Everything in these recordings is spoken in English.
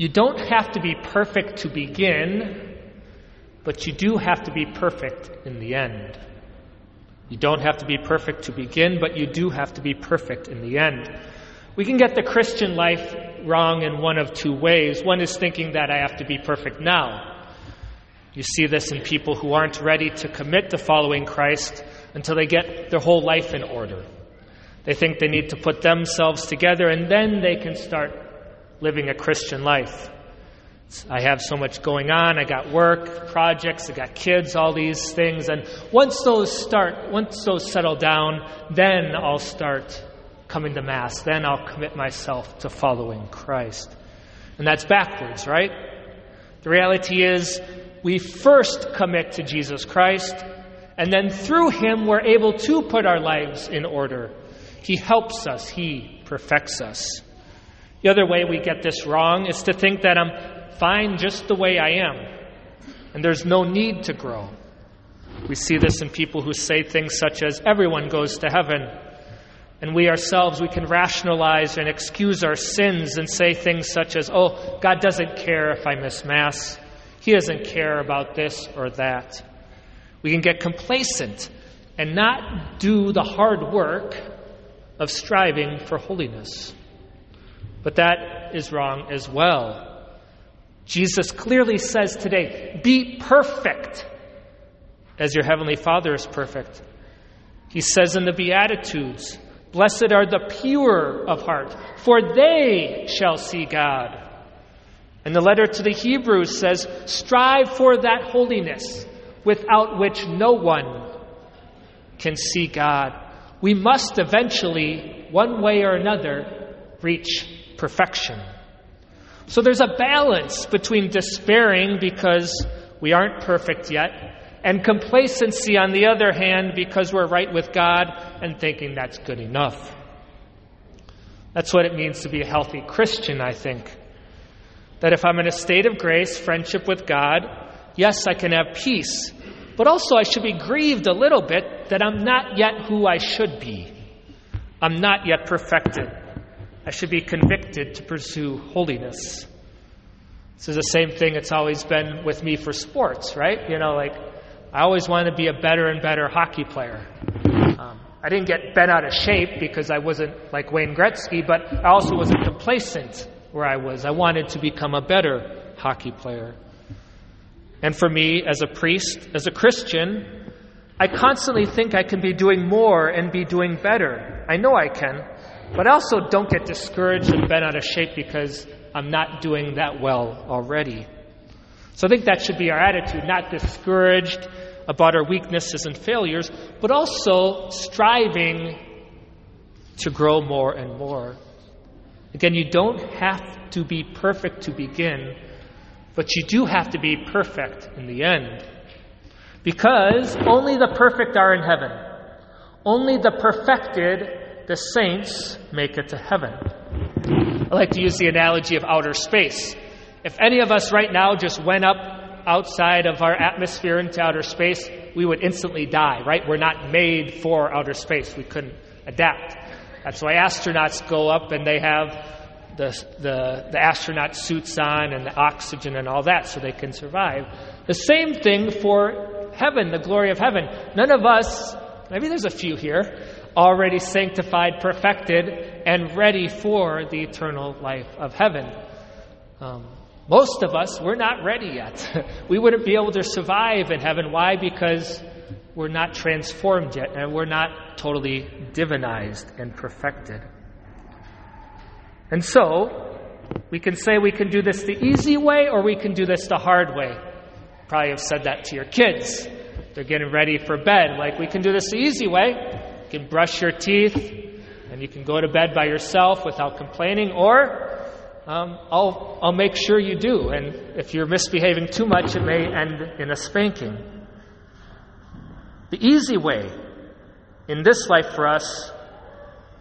You don't have to be perfect to begin, but you do have to be perfect in the end. You don't have to be perfect to begin, but you do have to be perfect in the end. We can get the Christian life wrong in one of two ways. One is thinking that I have to be perfect now. You see this in people who aren't ready to commit to following Christ until they get their whole life in order. They think they need to put themselves together and then they can start living a Christian life. I have so much going on. I got work, projects, I got kids, all these things. And once those start, once those settle down, then I'll start coming to Mass. Then I'll commit myself to following Christ. And that's backwards, right? The reality is, we first commit to Jesus Christ, and then through Him, we're able to put our lives in order. He helps us, He perfects us. The other way we get this wrong is to think that I'm fine just the way I am, and there's no need to grow. We see this in people who say things such as, everyone goes to heaven. And we ourselves, we can rationalize and excuse our sins and say things such as, oh, God doesn't care if I miss Mass. He doesn't care about this or that. We can get complacent and not do the hard work of striving for holiness. But that is wrong as well. Jesus clearly says today, be perfect as your heavenly Father is perfect. He says in the Beatitudes, Blessed are the pure of heart, for they shall see God. And the letter to the Hebrews says, Strive for that holiness without which no one can see God. We must eventually, one way or another, reach perfection. So there's a balance between despairing because we aren't perfect yet, and complacency, on the other hand, because we're right with God and thinking that's good enough. That's what it means to be a healthy Christian, I think. That if I'm in a state of grace, friendship with God, yes, I can have peace, but also I should be grieved a little bit that I'm not yet who I should be. I'm not yet perfected. I should be convicted to pursue holiness. This is the same thing it's always been with me for sports, right? You know, like, I always wanted to be a better and better hockey player. Um, I didn't get bent out of shape because I wasn't like Wayne Gretzky, but I also wasn't complacent where I was. I wanted to become a better hockey player. And for me, as a priest, as a Christian, I constantly think I can be doing more and be doing better. I know I can. But also don't get discouraged and bent out of shape because I'm not doing that well already. So I think that should be our attitude, not discouraged about our weaknesses and failures, but also striving to grow more and more. Again, you don't have to be perfect to begin, but you do have to be perfect in the end. Because only the perfect are in heaven. Only the perfected the saints make it to heaven. I like to use the analogy of outer space. If any of us right now just went up outside of our atmosphere into outer space, we would instantly die, right? We're not made for outer space. We couldn't adapt. That's why astronauts go up and they have the, the, the astronaut suits on and the oxygen and all that so they can survive. The same thing for heaven, the glory of heaven. None of us, maybe there's a few here, already sanctified, perfected, and ready for the eternal life of heaven. Um, most of us, we're not ready yet. we wouldn't be able to survive in heaven. Why? Because we're not transformed yet, and we're not totally divinized and perfected. And so, we can say we can do this the easy way or we can do this the hard way. Probably have said that to your kids. They're getting ready for bed. Like, we can do this the easy way. You can brush your teeth and you can go to bed by yourself without complaining, or um, I'll, I'll make sure you do. And if you're misbehaving too much, it may end in a spanking. The easy way in this life for us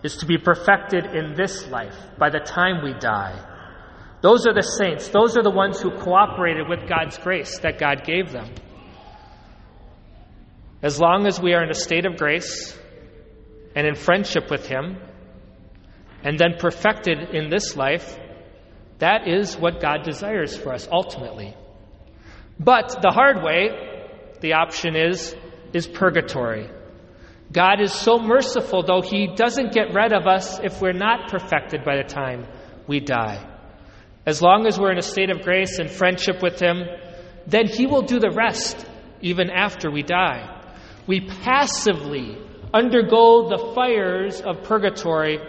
is to be perfected in this life by the time we die. Those are the saints. Those are the ones who cooperated with God's grace that God gave them. As long as we are in a state of grace, and in friendship with Him, and then perfected in this life, That is what God desires for us ultimately. But the hard way, the option is, is purgatory. God is so merciful, though, He doesn't get rid of us if we're not perfected by the time we die. As long as we're in a state of grace and friendship with Him, then He will do the rest even after we die. We passively undergo the fires of purgatory,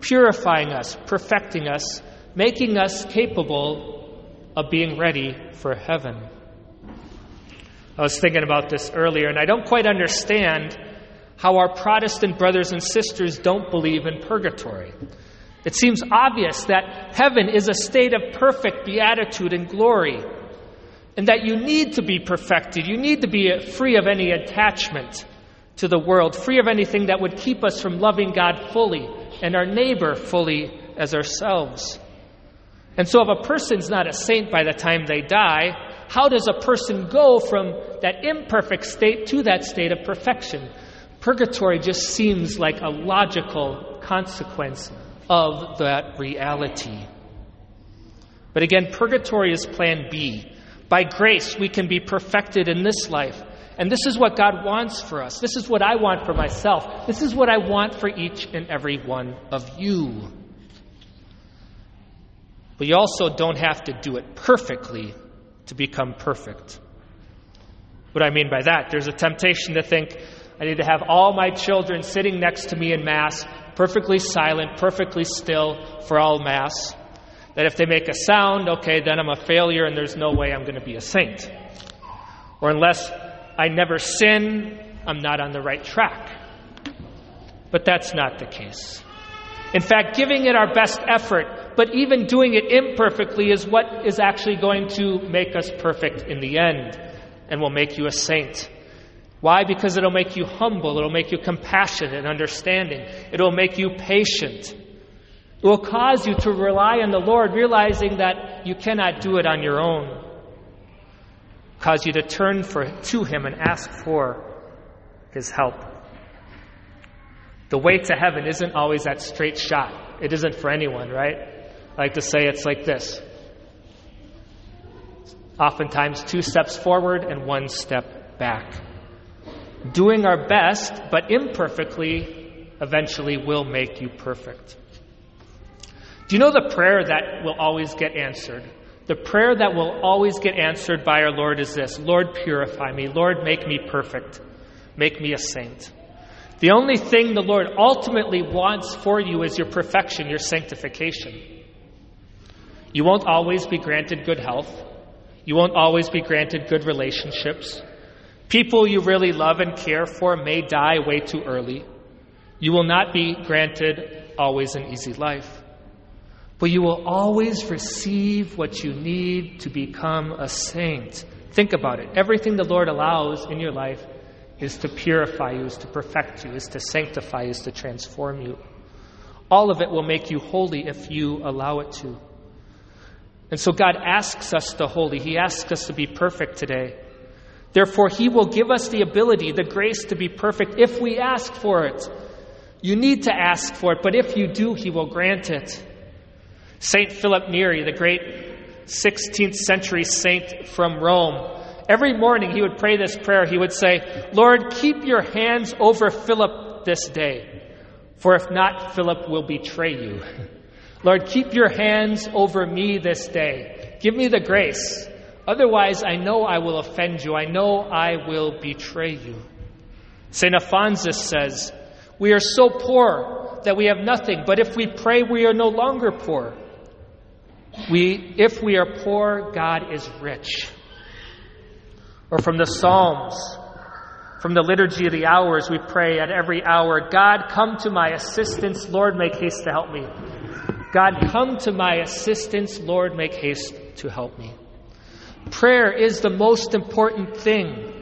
purifying us, perfecting us, making us capable of being ready for heaven. I was thinking about this earlier, and I don't quite understand how our Protestant brothers and sisters don't believe in purgatory. It seems obvious that heaven is a state of perfect beatitude and glory, and that you need to be perfected. You need to be free of any attachment to the world, free of anything that would keep us from loving God fully and our neighbor fully as ourselves. And so, if a person's not a saint by the time they die, how does a person go from that imperfect state to that state of perfection? Purgatory just seems like a logical consequence of that reality. But again, purgatory is plan B. By grace, we can be perfected in this life. And this is what God wants for us. This is what I want for myself. This is what I want for each and every one of you. But you also don't have to do it perfectly to become perfect. What I mean by that, there's a temptation to think I need to have all my children sitting next to me in Mass, perfectly silent, perfectly still for all Mass. That if they make a sound, okay, then I'm a failure and there's no way I'm going to be a saint. Or unless I never sin, I'm not on the right track. But that's not the case. In fact, giving it our best effort, but even doing it imperfectly, is what is actually going to make us perfect in the end and will make you a saint. Why? Because it'll make you humble, it'll make you compassionate and understanding, it'll make you patient. It will cause you to rely on the Lord, realizing that you cannot do it on your own. Cause you to turn for, to Him and ask for His help. The way to heaven isn't always that straight shot. It isn't for anyone, right? I like to say it's like this. Oftentimes, two steps forward and one step back. Doing our best, but imperfectly, eventually will make you perfect. Do you know the prayer that will always get answered? The prayer that will always get answered by our Lord is this Lord, purify me. Lord, make me perfect. Make me a saint. The only thing the Lord ultimately wants for you is your perfection, your sanctification. You won't always be granted good health. You won't always be granted good relationships. People you really love and care for may die way too early. You will not be granted always an easy life. But you will always receive what you need to become a saint. Think about it. Everything the Lord allows in your life is to purify you, is to perfect you, is to sanctify you, is to transform you. All of it will make you holy if you allow it to. And so God asks us to holy. He asks us to be perfect today. Therefore, He will give us the ability, the grace to be perfect if we ask for it. You need to ask for it, but if you do, He will grant it. St. Philip Neri, the great 16th century saint from Rome, every morning he would pray this prayer. He would say, Lord, keep your hands over Philip this day, for if not, Philip will betray you. Lord, keep your hands over me this day. Give me the grace. Otherwise, I know I will offend you. I know I will betray you. St. Alphonsus says, We are so poor that we have nothing, but if we pray, we are no longer poor. We, if we are poor, God is rich. Or from the Psalms, from the Liturgy of the Hours, we pray at every hour God, come to my assistance. Lord, make haste to help me. God, come to my assistance. Lord, make haste to help me. Prayer is the most important thing.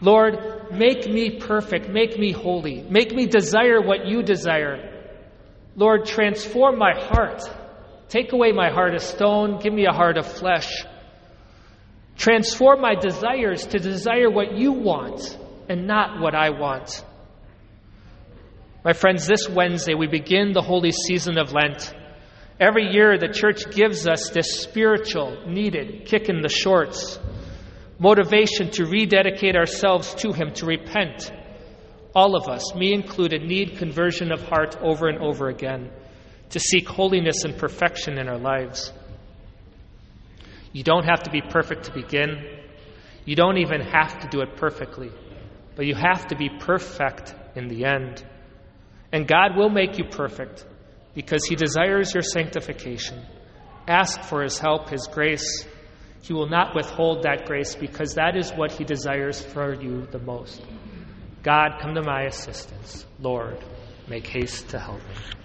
Lord, make me perfect. Make me holy. Make me desire what you desire. Lord, transform my heart. Take away my heart of stone. Give me a heart of flesh. Transform my desires to desire what you want and not what I want. My friends, this Wednesday we begin the holy season of Lent. Every year, the church gives us this spiritual, needed kick in the shorts, motivation to rededicate ourselves to Him, to repent. All of us, me included, need conversion of heart over and over again, to seek holiness and perfection in our lives. You don't have to be perfect to begin. You don't even have to do it perfectly, but you have to be perfect in the end. And God will make you perfect because He desires your sanctification. Ask for His help, His grace. He will not withhold that grace because that is what He desires for you the most. God, come to my assistance. Lord, make haste to help me.